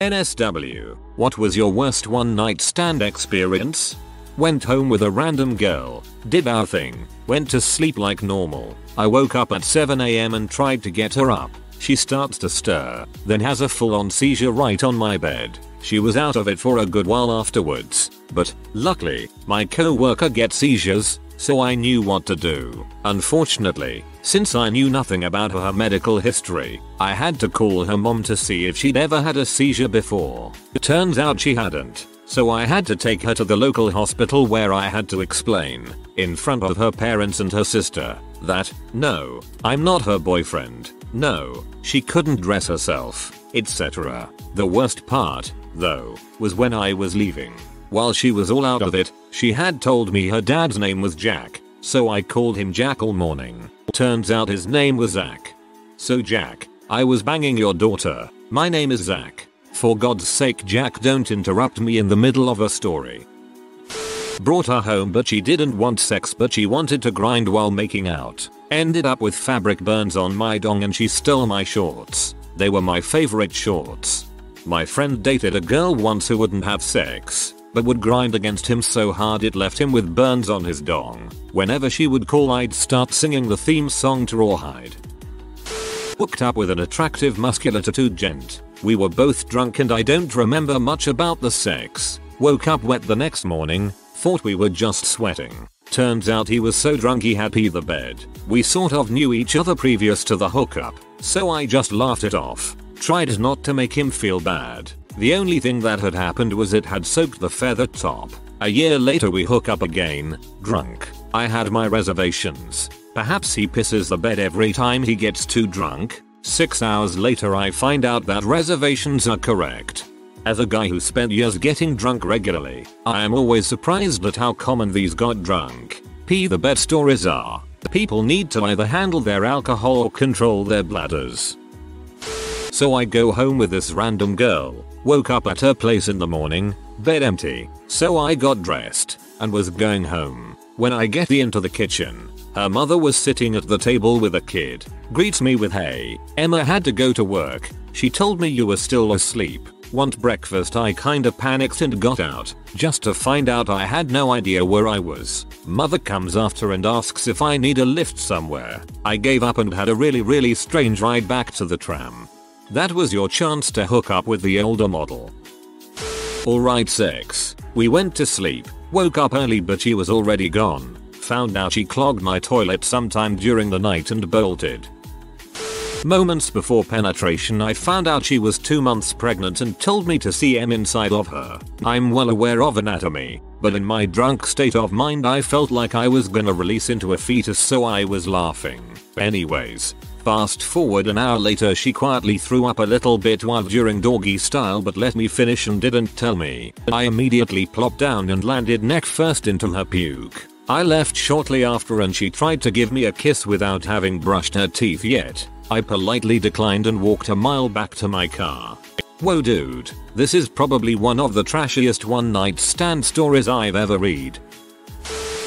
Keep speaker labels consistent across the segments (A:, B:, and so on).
A: NSW, what was your worst one night stand experience? Went home with a random girl, did our thing, went to sleep like normal. I woke up at 7am and tried to get her up. She starts to stir, then has a full on seizure right on my bed. She was out of it for a good while afterwards, but luckily, my co-worker gets seizures, so I knew what to do. Unfortunately, since I knew nothing about her medical history, I had to call her mom to see if she'd ever had a seizure before. It turns out she hadn't, so I had to take her to the local hospital where I had to explain, in front of her parents and her sister, that, no, I'm not her boyfriend, no, she couldn't dress herself, etc. The worst part, though, was when I was leaving. While she was all out of it, she had told me her dad's name was Jack, so I called him Jack all morning. Turns out his name was Zach. So Jack, I was banging your daughter. My name is Zach. For God's sake Jack don't interrupt me in the middle of a story. Brought her home but she didn't want sex but she wanted to grind while making out. Ended up with fabric burns on my dong and she stole my shorts. They were my favorite shorts. My friend dated a girl once who wouldn't have sex, but would grind against him so hard it left him with burns on his dong. Whenever she would call I'd start singing the theme song to Rawhide. Hooked up with an attractive muscular tattooed gent. We were both drunk and I don't remember much about the sex. Woke up wet the next morning, thought we were just sweating. Turns out he was so drunk he had pee the bed. We sort of knew each other previous to the hookup, so I just laughed it off. Tried not to make him feel bad. The only thing that had happened was it had soaked the feather top. A year later we hook up again, drunk. I had my reservations. Perhaps he pisses the bed every time he gets too drunk. Six hours later I find out that reservations are correct. As a guy who spent years getting drunk regularly, I am always surprised at how common these got drunk. P the bed stories are. The people need to either handle their alcohol or control their bladders. So I go home with this random girl, woke up at her place in the morning, bed empty, so I got dressed, and was going home. When I get into the kitchen, her mother was sitting at the table with a kid, greets me with hey, Emma had to go to work, she told me you were still asleep, want breakfast I kinda panicked and got out, just to find out I had no idea where I was. Mother comes after and asks if I need a lift somewhere. I gave up and had a really really strange ride back to the tram. That was your chance to hook up with the older model. Alright sex. We went to sleep, woke up early but she was already gone. Found out she clogged my toilet sometime during the night and bolted. Moments before penetration I found out she was 2 months pregnant and told me to see M inside of her. I'm well aware of anatomy, but in my drunk state of mind I felt like I was gonna release into a fetus so I was laughing. Anyways, Fast forward an hour later she quietly threw up a little bit while during doggy style but let me finish and didn't tell me. I immediately plopped down and landed neck first into her puke. I left shortly after and she tried to give me a kiss without having brushed her teeth yet. I politely declined and walked a mile back to my car. Whoa dude, this is probably one of the trashiest one night stand stories I've ever read.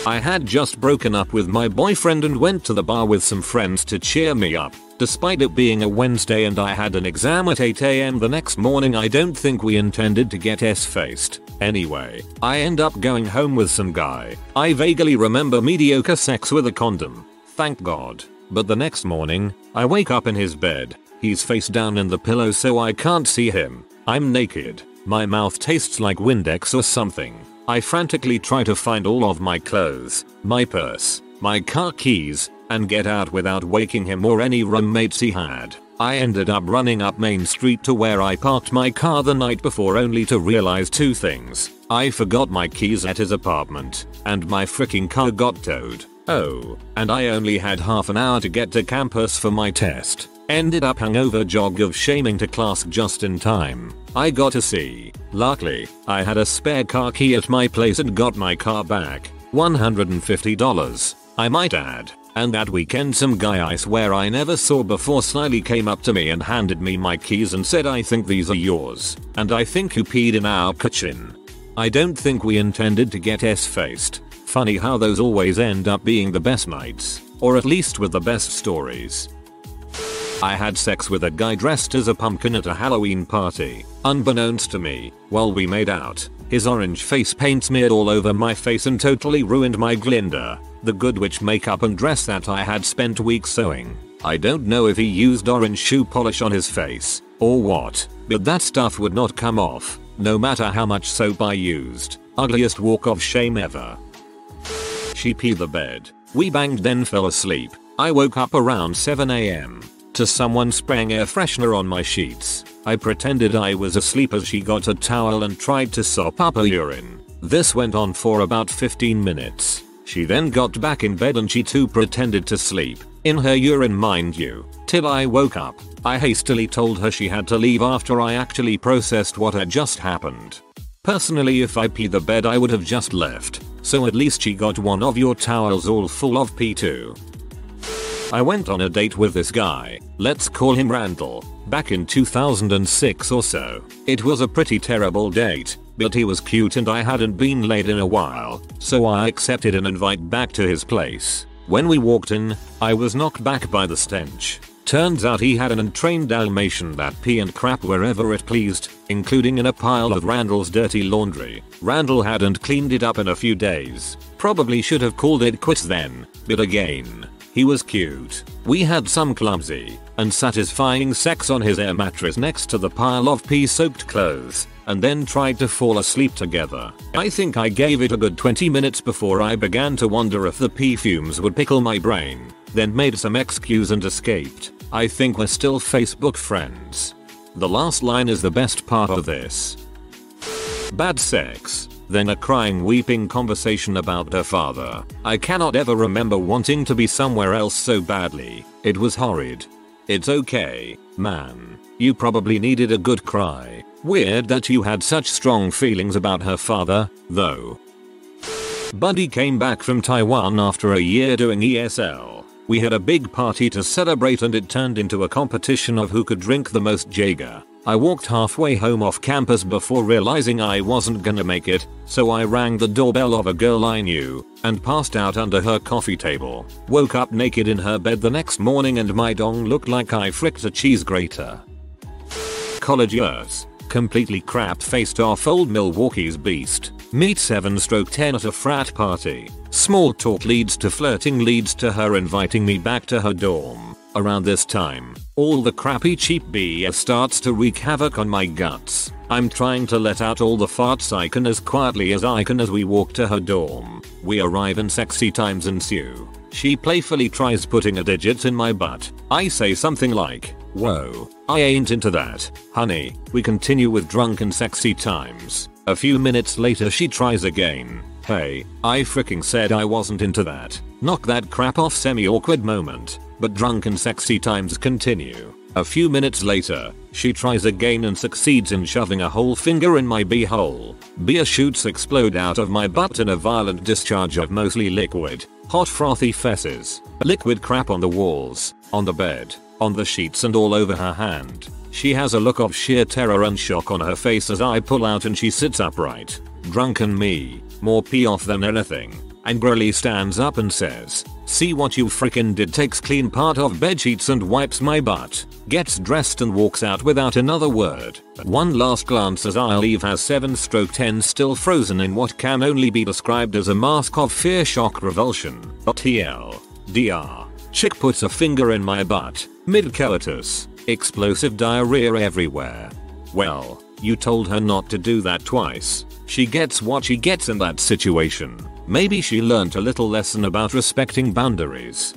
A: I had just broken up with my boyfriend and went to the bar with some friends to cheer me up. Despite it being a Wednesday and I had an exam at 8am the next morning I don't think we intended to get S-faced. Anyway, I end up going home with some guy. I vaguely remember mediocre sex with a condom. Thank god. But the next morning, I wake up in his bed. He's face down in the pillow so I can't see him. I'm naked. My mouth tastes like Windex or something. I frantically try to find all of my clothes, my purse, my car keys, and get out without waking him or any roommates he had. I ended up running up Main Street to where I parked my car the night before only to realize two things. I forgot my keys at his apartment, and my freaking car got towed. Oh, and I only had half an hour to get to campus for my test. Ended up hungover jog of shaming to class just in time. I got a C. Luckily, I had a spare car key at my place and got my car back. $150. I might add. And that weekend some guy I swear I never saw before slyly came up to me and handed me my keys and said I think these are yours. And I think you peed in our kitchen. I don't think we intended to get S-faced. Funny how those always end up being the best nights. Or at least with the best stories. I had sex with a guy dressed as a pumpkin at a Halloween party, unbeknownst to me, while we made out. His orange face paint smeared all over my face and totally ruined my Glinda, the good witch makeup and dress that I had spent weeks sewing. I don't know if he used orange shoe polish on his face, or what, but that stuff would not come off, no matter how much soap I used. Ugliest walk of shame ever. She peed the bed. We banged then fell asleep. I woke up around 7am to someone spraying air freshener on my sheets. I pretended I was asleep as she got a towel and tried to sop up her urine. This went on for about 15 minutes. She then got back in bed and she too pretended to sleep, in her urine mind you, till I woke up. I hastily told her she had to leave after I actually processed what had just happened. Personally if I pee the bed I would have just left, so at least she got one of your towels all full of pee too. I went on a date with this guy, let's call him Randall, back in 2006 or so. It was a pretty terrible date, but he was cute and I hadn't been laid in a while, so I accepted an invite back to his place. When we walked in, I was knocked back by the stench. Turns out he had an untrained Dalmatian that pee and crap wherever it pleased, including in a pile of Randall's dirty laundry. Randall hadn't cleaned it up in a few days. Probably should have called it quits then, but again, he was cute. We had some clumsy and satisfying sex on his air mattress next to the pile of pee soaked clothes and then tried to fall asleep together. I think I gave it a good 20 minutes before I began to wonder if the pee fumes would pickle my brain, then made some excuse and escaped. I think we're still Facebook friends. The last line is the best part of this. Bad sex. Then a crying weeping conversation about her father. I cannot ever remember wanting to be somewhere else so badly. It was horrid. It's okay, man. You probably needed a good cry. Weird that you had such strong feelings about her father, though. Buddy came back from Taiwan after a year doing ESL. We had a big party to celebrate and it turned into a competition of who could drink the most Jaeger. I walked halfway home off campus before realizing I wasn't gonna make it, so I rang the doorbell of a girl I knew and passed out under her coffee table. Woke up naked in her bed the next morning and my dong looked like I fricked a cheese grater. College years. Completely crap faced off old Milwaukee's beast. Meet 7 stroke 10 at a frat party. Small talk leads to flirting leads to her inviting me back to her dorm. Around this time, all the crappy cheap BS starts to wreak havoc on my guts. I'm trying to let out all the farts I can as quietly as I can as we walk to her dorm. We arrive and sexy times ensue. She playfully tries putting a digit in my butt. I say something like, whoa, I ain't into that, honey. We continue with drunken sexy times. A few minutes later she tries again. Hey, I freaking said I wasn't into that. Knock that crap off semi awkward moment. But drunken sexy times continue. A few minutes later, she tries again and succeeds in shoving a whole finger in my beehole. Beer shoots explode out of my butt in a violent discharge of mostly liquid, hot frothy fesses. Liquid crap on the walls, on the bed, on the sheets and all over her hand. She has a look of sheer terror and shock on her face as I pull out and she sits upright. Drunken me, more pee off than anything, angrily stands up and says, See what you frickin' did takes clean part of bed sheets and wipes my butt, gets dressed and walks out without another word. One last glance as I leave has 7 stroke 10 still frozen in what can only be described as a mask of fear shock revulsion. TL. DR. Chick puts a finger in my butt, mid coitus, explosive diarrhea everywhere. Well, You told her not to do that twice. She gets what she gets in that situation. Maybe she learned a little lesson about respecting boundaries.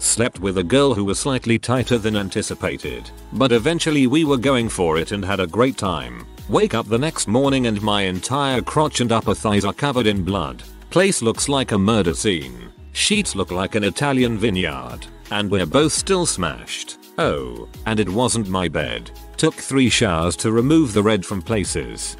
A: Slept with a girl who was slightly tighter than anticipated, but eventually we were going for it and had a great time. Wake up the next morning and my entire crotch and upper thighs are covered in blood. Place looks like a murder scene. Sheets look like an Italian vineyard. And we're both still smashed. Oh, and it wasn't my bed. Took 3 showers to remove the red from places.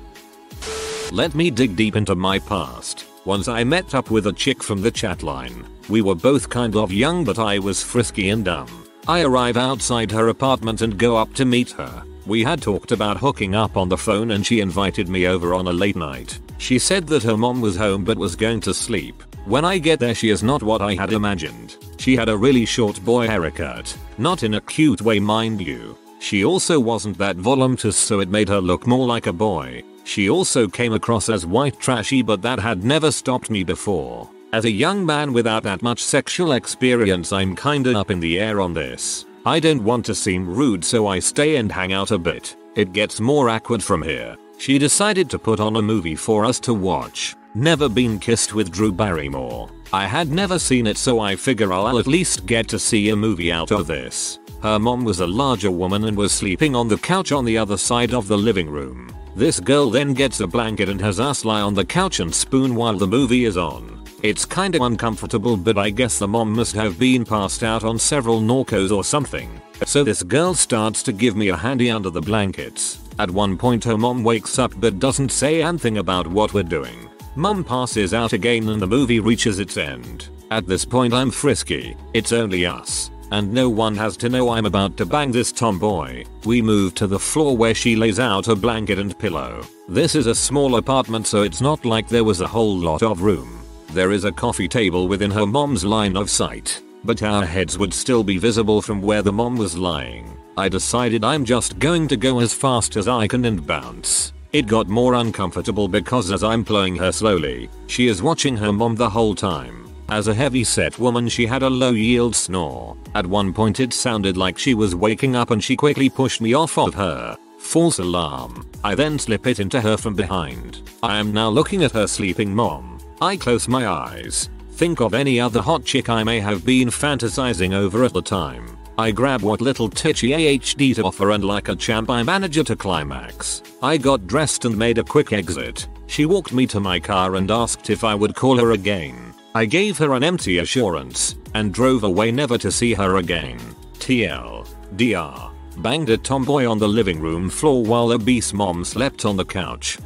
A: Let me dig deep into my past. Once I met up with a chick from the chat line. We were both kind of young but I was frisky and dumb. I arrive outside her apartment and go up to meet her. We had talked about hooking up on the phone and she invited me over on a late night. She said that her mom was home but was going to sleep. When I get there she is not what I had imagined. She had a really short boy haircut. Not in a cute way mind you. She also wasn't that voluptuous so it made her look more like a boy. She also came across as white trashy but that had never stopped me before. As a young man without that much sexual experience I'm kinda up in the air on this. I don't want to seem rude so I stay and hang out a bit. It gets more awkward from here. She decided to put on a movie for us to watch. Never been kissed with Drew Barrymore. I had never seen it so I figure I'll at least get to see a movie out of this. Her mom was a larger woman and was sleeping on the couch on the other side of the living room. This girl then gets a blanket and has us lie on the couch and spoon while the movie is on. It's kinda uncomfortable but I guess the mom must have been passed out on several Norcos or something. So this girl starts to give me a handy under the blankets. At one point her mom wakes up but doesn't say anything about what we're doing. Mom passes out again and the movie reaches its end. At this point I'm frisky. It's only us. And no one has to know I'm about to bang this tomboy. We move to the floor where she lays out a blanket and pillow. This is a small apartment so it's not like there was a whole lot of room. There is a coffee table within her mom's line of sight, but our heads would still be visible from where the mom was lying. I decided I'm just going to go as fast as I can and bounce. It got more uncomfortable because as I'm pulling her slowly, she is watching her mom the whole time. As a heavy set woman she had a low yield snore. At one point it sounded like she was waking up and she quickly pushed me off of her. False alarm. I then slip it into her from behind. I am now looking at her sleeping mom. I close my eyes. Think of any other hot chick I may have been fantasizing over at the time. I grab what little titchy AHD to offer and like a champ I manage to climax. I got dressed and made a quick exit. She walked me to my car and asked if I would call her again. I gave her an empty assurance and drove away never to see her again. TL. DR. Banged a tomboy on the living room floor while obese mom slept on the couch.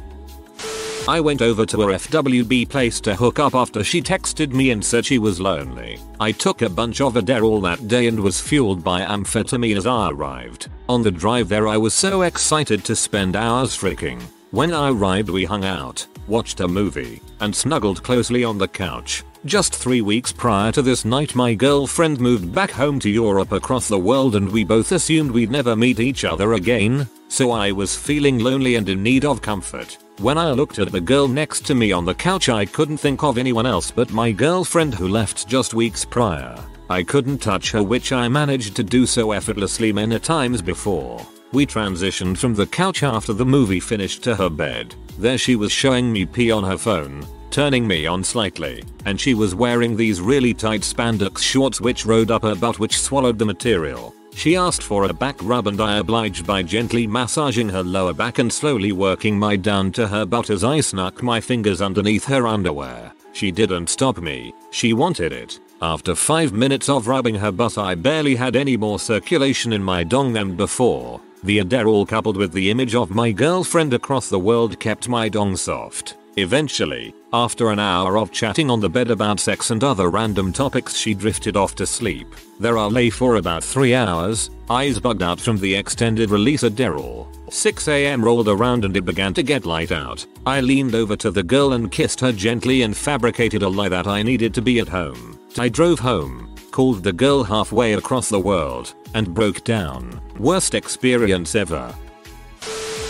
A: I went over to her FWB place to hook up after she texted me and said she was lonely. I took a bunch of Adderall that day and was fueled by amphetamine as I arrived. On the drive there I was so excited to spend hours freaking. When I arrived we hung out, watched a movie, and snuggled closely on the couch. Just three weeks prior to this night my girlfriend moved back home to Europe across the world and we both assumed we'd never meet each other again, so I was feeling lonely and in need of comfort. When I looked at the girl next to me on the couch I couldn't think of anyone else but my girlfriend who left just weeks prior. I couldn't touch her which I managed to do so effortlessly many times before. We transitioned from the couch after the movie finished to her bed. There she was showing me pee on her phone, turning me on slightly, and she was wearing these really tight spandex shorts which rode up her butt which swallowed the material. She asked for a back rub and I obliged by gently massaging her lower back and slowly working my down to her butt as I snuck my fingers underneath her underwear. She didn't stop me, she wanted it. After 5 minutes of rubbing her butt I barely had any more circulation in my dong than before. The Adderall coupled with the image of my girlfriend across the world kept my dong soft. Eventually, after an hour of chatting on the bed about sex and other random topics she drifted off to sleep. There I lay for about 3 hours, eyes bugged out from the extended release Adderall. 6am rolled around and it began to get light out. I leaned over to the girl and kissed her gently and fabricated a lie that I needed to be at home. I drove home, called the girl halfway across the world, and broke down. Worst experience ever.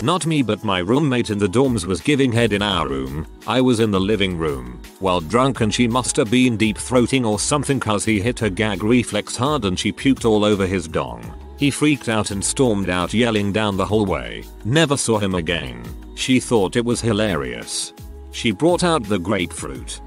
A: Not me but my roommate in the dorms was giving head in our room. I was in the living room, while drunk and she must have been deep throating or something cause he hit her gag reflex hard and she puked all over his dong. He freaked out and stormed out yelling down the hallway. Never saw him again. She thought it was hilarious. She brought out the grapefruit.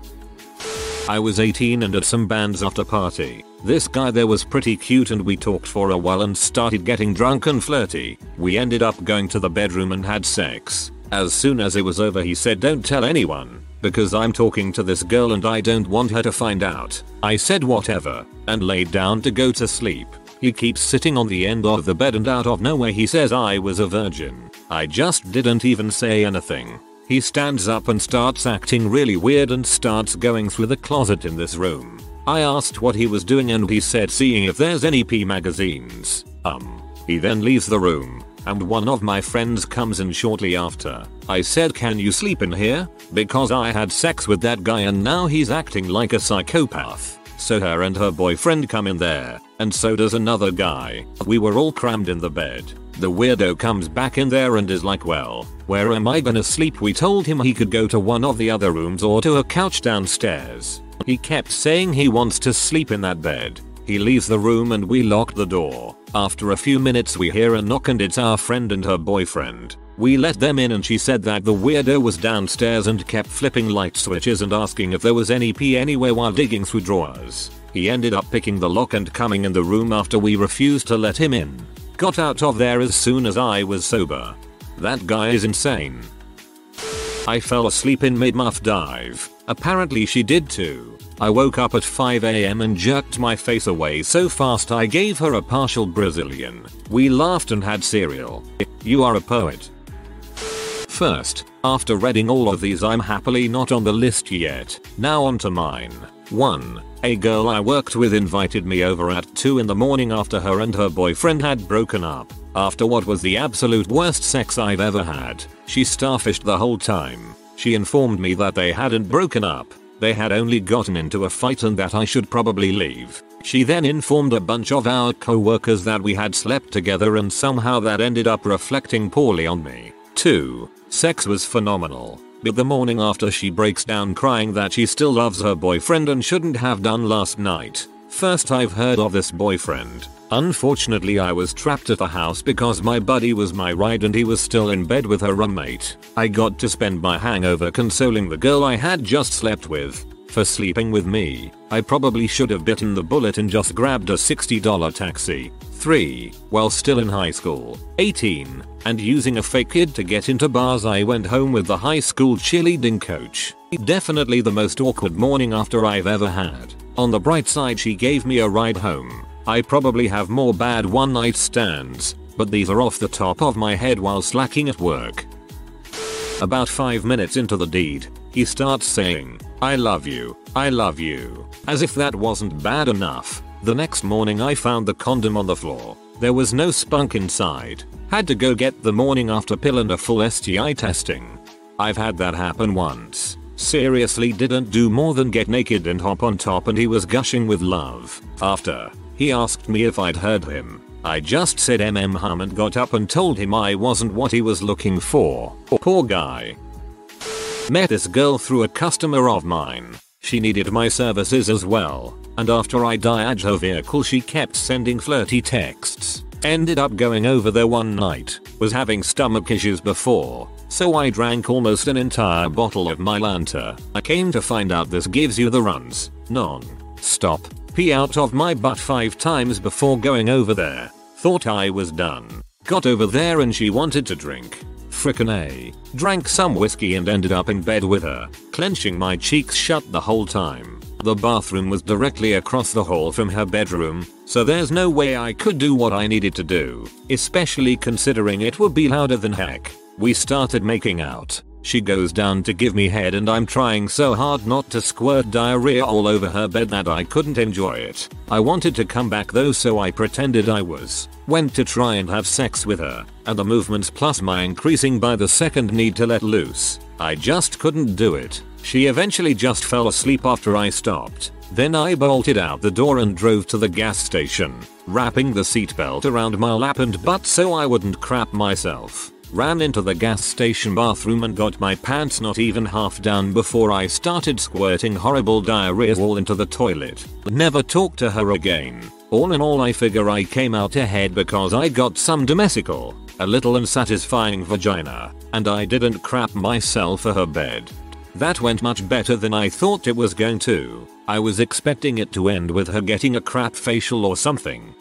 A: I was 18 and at some band's after party. This guy there was pretty cute and we talked for a while and started getting drunk and flirty. We ended up going to the bedroom and had sex. As soon as it was over he said don't tell anyone because I'm talking to this girl and I don't want her to find out. I said whatever and laid down to go to sleep. He keeps sitting on the end of the bed and out of nowhere he says I was a virgin. I just didn't even say anything. He stands up and starts acting really weird and starts going through the closet in this room. I asked what he was doing and he said seeing if there's any P magazines. Um. He then leaves the room and one of my friends comes in shortly after. I said can you sleep in here? Because I had sex with that guy and now he's acting like a psychopath. So her and her boyfriend come in there, and so does another guy. We were all crammed in the bed. The weirdo comes back in there and is like well, where am I gonna sleep? We told him he could go to one of the other rooms or to a couch downstairs. He kept saying he wants to sleep in that bed. He leaves the room and we lock the door. After a few minutes we hear a knock and it's our friend and her boyfriend. We let them in and she said that the weirdo was downstairs and kept flipping light switches and asking if there was any pee anywhere while digging through drawers. He ended up picking the lock and coming in the room after we refused to let him in. Got out of there as soon as I was sober. That guy is insane. I fell asleep in mid-muff dive. Apparently she did too. I woke up at 5am and jerked my face away so fast I gave her a partial Brazilian. We laughed and had cereal. You are a poet. First, after reading all of these I'm happily not on the list yet. Now on to mine. 1. A girl I worked with invited me over at 2 in the morning after her and her boyfriend had broken up. After what was the absolute worst sex I've ever had. She starfished the whole time. She informed me that they hadn't broken up. They had only gotten into a fight and that I should probably leave. She then informed a bunch of our co-workers that we had slept together and somehow that ended up reflecting poorly on me. 2. Sex was phenomenal. But the morning after she breaks down crying that she still loves her boyfriend and shouldn't have done last night. First I've heard of this boyfriend. Unfortunately I was trapped at the house because my buddy was my ride and he was still in bed with her roommate. I got to spend my hangover consoling the girl I had just slept with. For sleeping with me, I probably should have bitten the bullet and just grabbed a $60 taxi. 3. While still in high school, 18, and using a fake kid to get into bars I went home with the high school cheerleading coach. Definitely the most awkward morning after I've ever had. On the bright side she gave me a ride home. I probably have more bad one night stands, but these are off the top of my head while slacking at work. About 5 minutes into the deed, he starts saying, I love you, I love you. As if that wasn't bad enough, the next morning I found the condom on the floor. There was no spunk inside. Had to go get the morning after pill and a full STI testing. I've had that happen once. Seriously didn't do more than get naked and hop on top and he was gushing with love. After, he asked me if I'd heard him. I just said mm hum and got up and told him I wasn't what he was looking for. Poor guy. Met this girl through a customer of mine. She needed my services as well, and after I diaged her vehicle she kept sending flirty texts. Ended up going over there one night, was having stomach issues before, so I drank almost an entire bottle of Mylanta. I came to find out this gives you the runs, non, stop, pee out of my butt 5 times before going over there. Thought I was done. Got over there and she wanted to drink. Frickin' A. Drank some whiskey and ended up in bed with her, clenching my cheeks shut the whole time. The bathroom was directly across the hall from her bedroom, so there's no way I could do what I needed to do, especially considering it would be louder than heck. We started making out. She goes down to give me head and I'm trying so hard not to squirt diarrhea all over her bed that I couldn't enjoy it. I wanted to come back though so I pretended I was. Went to try and have sex with her, and the movements plus my increasing by the second need to let loose. I just couldn't do it. She eventually just fell asleep after I stopped. Then I bolted out the door and drove to the gas station, wrapping the seatbelt around my lap and butt so I wouldn't crap myself. Ran into the gas station bathroom and got my pants not even half down before I started squirting horrible diarrhea all into the toilet. Never talked to her again. All in all I figure I came out ahead because I got some domestical, a little unsatisfying vagina, and I didn't crap myself for her bed. That went much better than I thought it was going to. I was expecting it to end with her getting a crap facial or something.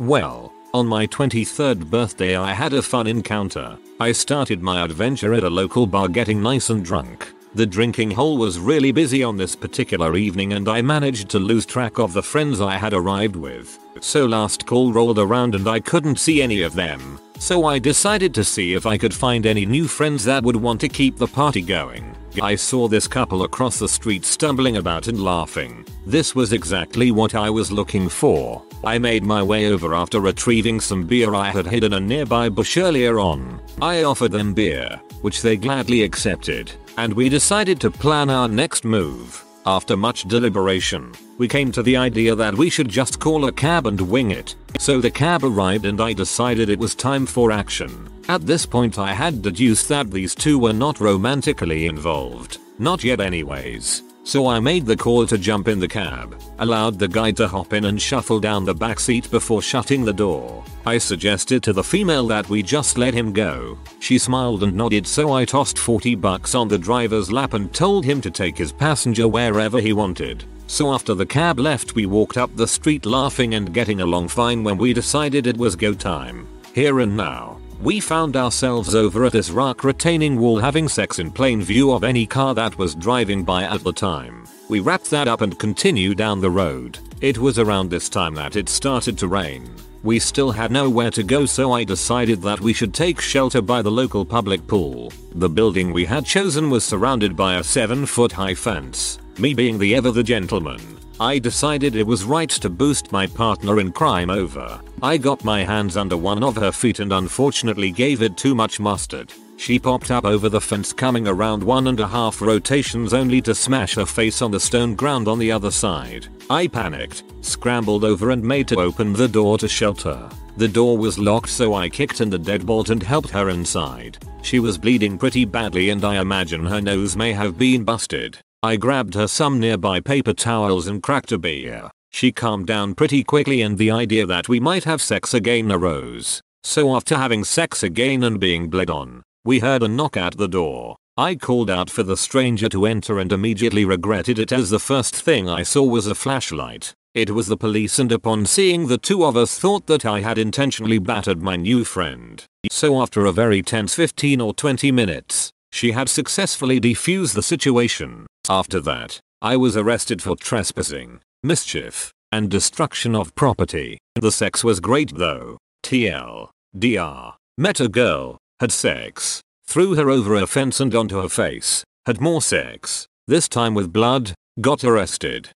A: Well, on my 23rd birthday I had a fun encounter. I started my adventure at a local bar getting nice and drunk. The drinking hole was really busy on this particular evening and I managed to lose track of the friends I had arrived with. So last call rolled around and I couldn't see any of them. So I decided to see if I could find any new friends that would want to keep the party going. I saw this couple across the street stumbling about and laughing. This was exactly what I was looking for. I made my way over after retrieving some beer I had hidden in a nearby bush earlier on. I offered them beer, which they gladly accepted, and we decided to plan our next move. After much deliberation, we came to the idea that we should just call a cab and wing it. So the cab arrived and I decided it was time for action. At this point I had deduced that these two were not romantically involved. Not yet anyways. So I made the call to jump in the cab, allowed the guy to hop in and shuffle down the back seat before shutting the door. I suggested to the female that we just let him go. She smiled and nodded so I tossed 40 bucks on the driver's lap and told him to take his passenger wherever he wanted. So after the cab left we walked up the street laughing and getting along fine when we decided it was go time. Here and now. We found ourselves over at this rock retaining wall having sex in plain view of any car that was driving by at the time. We wrapped that up and continued down the road. It was around this time that it started to rain. We still had nowhere to go so I decided that we should take shelter by the local public pool. The building we had chosen was surrounded by a 7 foot high fence. Me being the ever the gentleman, I decided it was right to boost my partner in crime over. I got my hands under one of her feet and unfortunately gave it too much mustard. She popped up over the fence coming around one and a half rotations only to smash her face on the stone ground on the other side. I panicked, scrambled over and made to open the door to shelter. The door was locked so I kicked in the deadbolt and helped her inside. She was bleeding pretty badly and I imagine her nose may have been busted. I grabbed her some nearby paper towels and cracked a beer. She calmed down pretty quickly and the idea that we might have sex again arose. So after having sex again and being bled on, we heard a knock at the door. I called out for the stranger to enter and immediately regretted it as the first thing I saw was a flashlight. It was the police and upon seeing the two of us thought that I had intentionally battered my new friend. So after a very tense 15 or 20 minutes, she had successfully defused the situation. After that, I was arrested for trespassing, mischief, and destruction of property. The sex was great though. TL. DR. Met a girl, had sex, threw her over a fence and onto her face, had more sex, this time with blood, got arrested.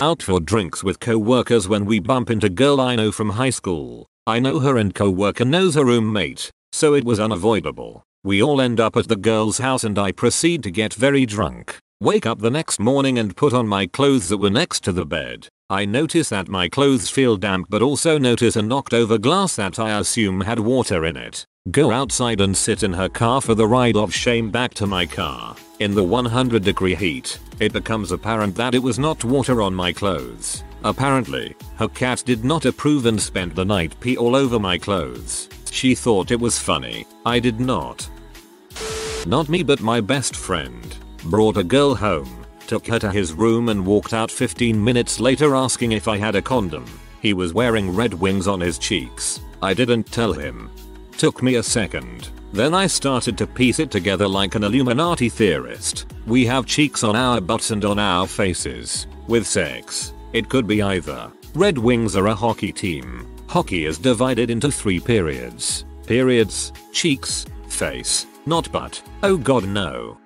A: Out for drinks with co-workers when we bump into girl I know from high school. I know her and co-worker knows her roommate, so it was unavoidable. We all end up at the girl's house and I proceed to get very drunk. Wake up the next morning and put on my clothes that were next to the bed. I notice that my clothes feel damp but also notice a knocked over glass that I assume had water in it. Go outside and sit in her car for the ride of shame back to my car. In the 100 degree heat, it becomes apparent that it was not water on my clothes. Apparently, her cat did not approve and spent the night pee all over my clothes. She thought it was funny. I did not. Not me but my best friend. Brought a girl home, took her to his room and walked out 15 minutes later asking if I had a condom. He was wearing red wings on his cheeks. I didn't tell him. Took me a second. Then I started to piece it together like an Illuminati theorist. We have cheeks on our butts and on our faces. With sex. It could be either. Red Wings are a hockey team. Hockey is divided into three periods. Periods, cheeks, face, not butt. Oh god no.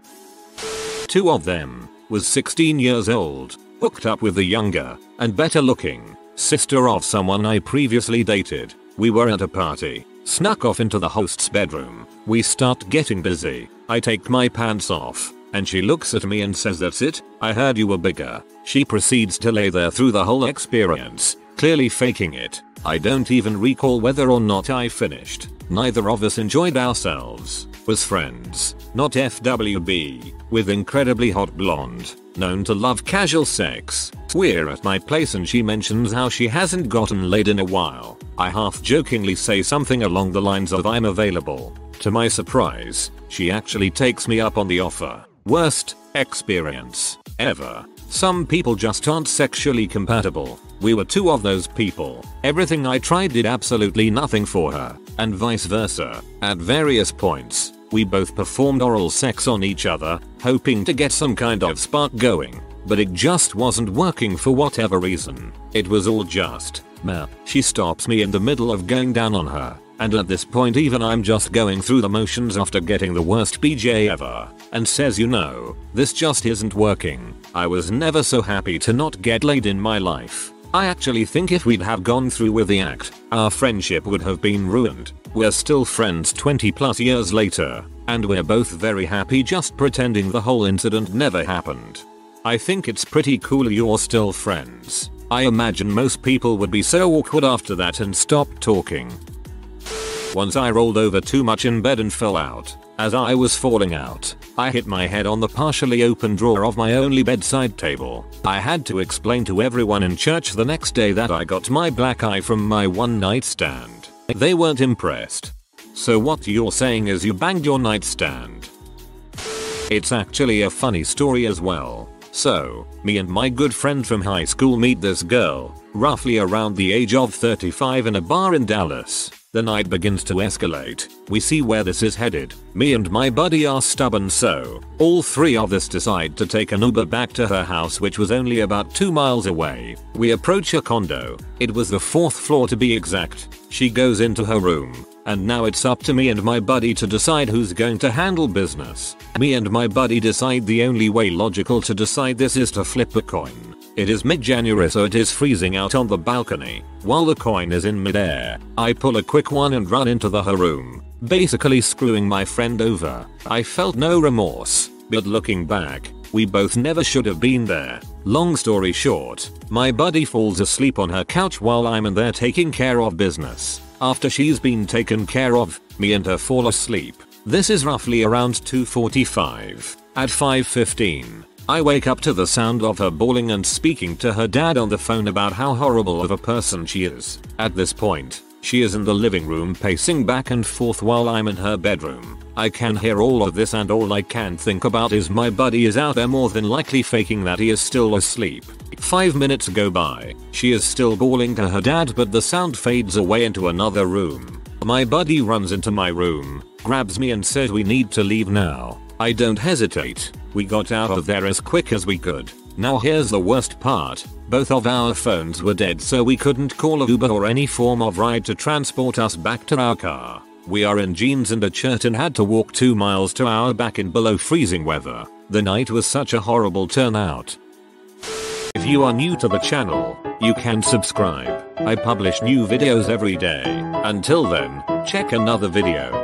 A: Two of them was 16 years old, hooked up with the younger and better looking sister of someone I previously dated. We were at a party, snuck off into the host's bedroom. We start getting busy. I take my pants off, and she looks at me and says that's it, I heard you were bigger. She proceeds to lay there through the whole experience, clearly faking it. I don't even recall whether or not I finished. Neither of us enjoyed ourselves. Was friends, not FWB, with incredibly hot blonde, known to love casual sex. We're at my place and she mentions how she hasn't gotten laid in a while. I half jokingly say something along the lines of I'm available. To my surprise, she actually takes me up on the offer. Worst experience ever. Some people just aren't sexually compatible. We were two of those people. Everything I tried did absolutely nothing for her, and vice versa. At various points, we both performed oral sex on each other, hoping to get some kind of spark going, but it just wasn't working for whatever reason. It was all just meh. She stops me in the middle of going down on her, and at this point even I'm just going through the motions after getting the worst BJ ever, and says you know, this just isn't working. I was never so happy to not get laid in my life. I actually think if we'd have gone through with the act, our friendship would have been ruined. We're still friends 20 plus years later, and we're both very happy just pretending the whole incident never happened. I think it's pretty cool you're still friends. I imagine most people would be so awkward after that and stop talking. Once I rolled over too much in bed and fell out. As I was falling out, I hit my head on the partially open drawer of my only bedside table. I had to explain to everyone in church the next day that I got my black eye from my one night stand. They weren't impressed. So what you're saying is you banged your nightstand. It's actually a funny story as well. So, me and my good friend from high school meet this girl, roughly around the age of 35 in a bar in Dallas. The night begins to escalate. We see where this is headed. Me and my buddy are stubborn so, all three of us decide to take an Uber back to her house which was only about 2 miles away. We approach her condo. It was the fourth floor to be exact. She goes into her room. And now it's up to me and my buddy to decide who's going to handle business. Me and my buddy decide the only way logical to decide this is to flip a coin. It is mid-January so it is freezing out on the balcony. While the coin is in midair, I pull a quick one and run into the her room, basically screwing my friend over. I felt no remorse, but looking back, we both never should have been there. Long story short, my buddy falls asleep on her couch while I'm in there taking care of business. After she's been taken care of, me and her fall asleep. This is roughly around 2.45. At 5.15, I wake up to the sound of her bawling and speaking to her dad on the phone about how horrible of a person she is. At this point, she is in the living room pacing back and forth while I'm in her bedroom. I can hear all of this and all I can think about is my buddy is out there more than likely faking that he is still asleep. 5 minutes go by, she is still bawling to her dad but the sound fades away into another room. My buddy runs into my room, grabs me and says we need to leave now. I don't hesitate. We got out of there as quick as we could. Now here's the worst part. Both of our phones were dead so we couldn't call a Uber or any form of ride to transport us back to our car. We are in jeans and a shirt and had to walk 2 miles to our back in below freezing weather. The night was such a horrible turnout. If you are new to the channel, you can subscribe. I publish new videos every day. Until then, check another video.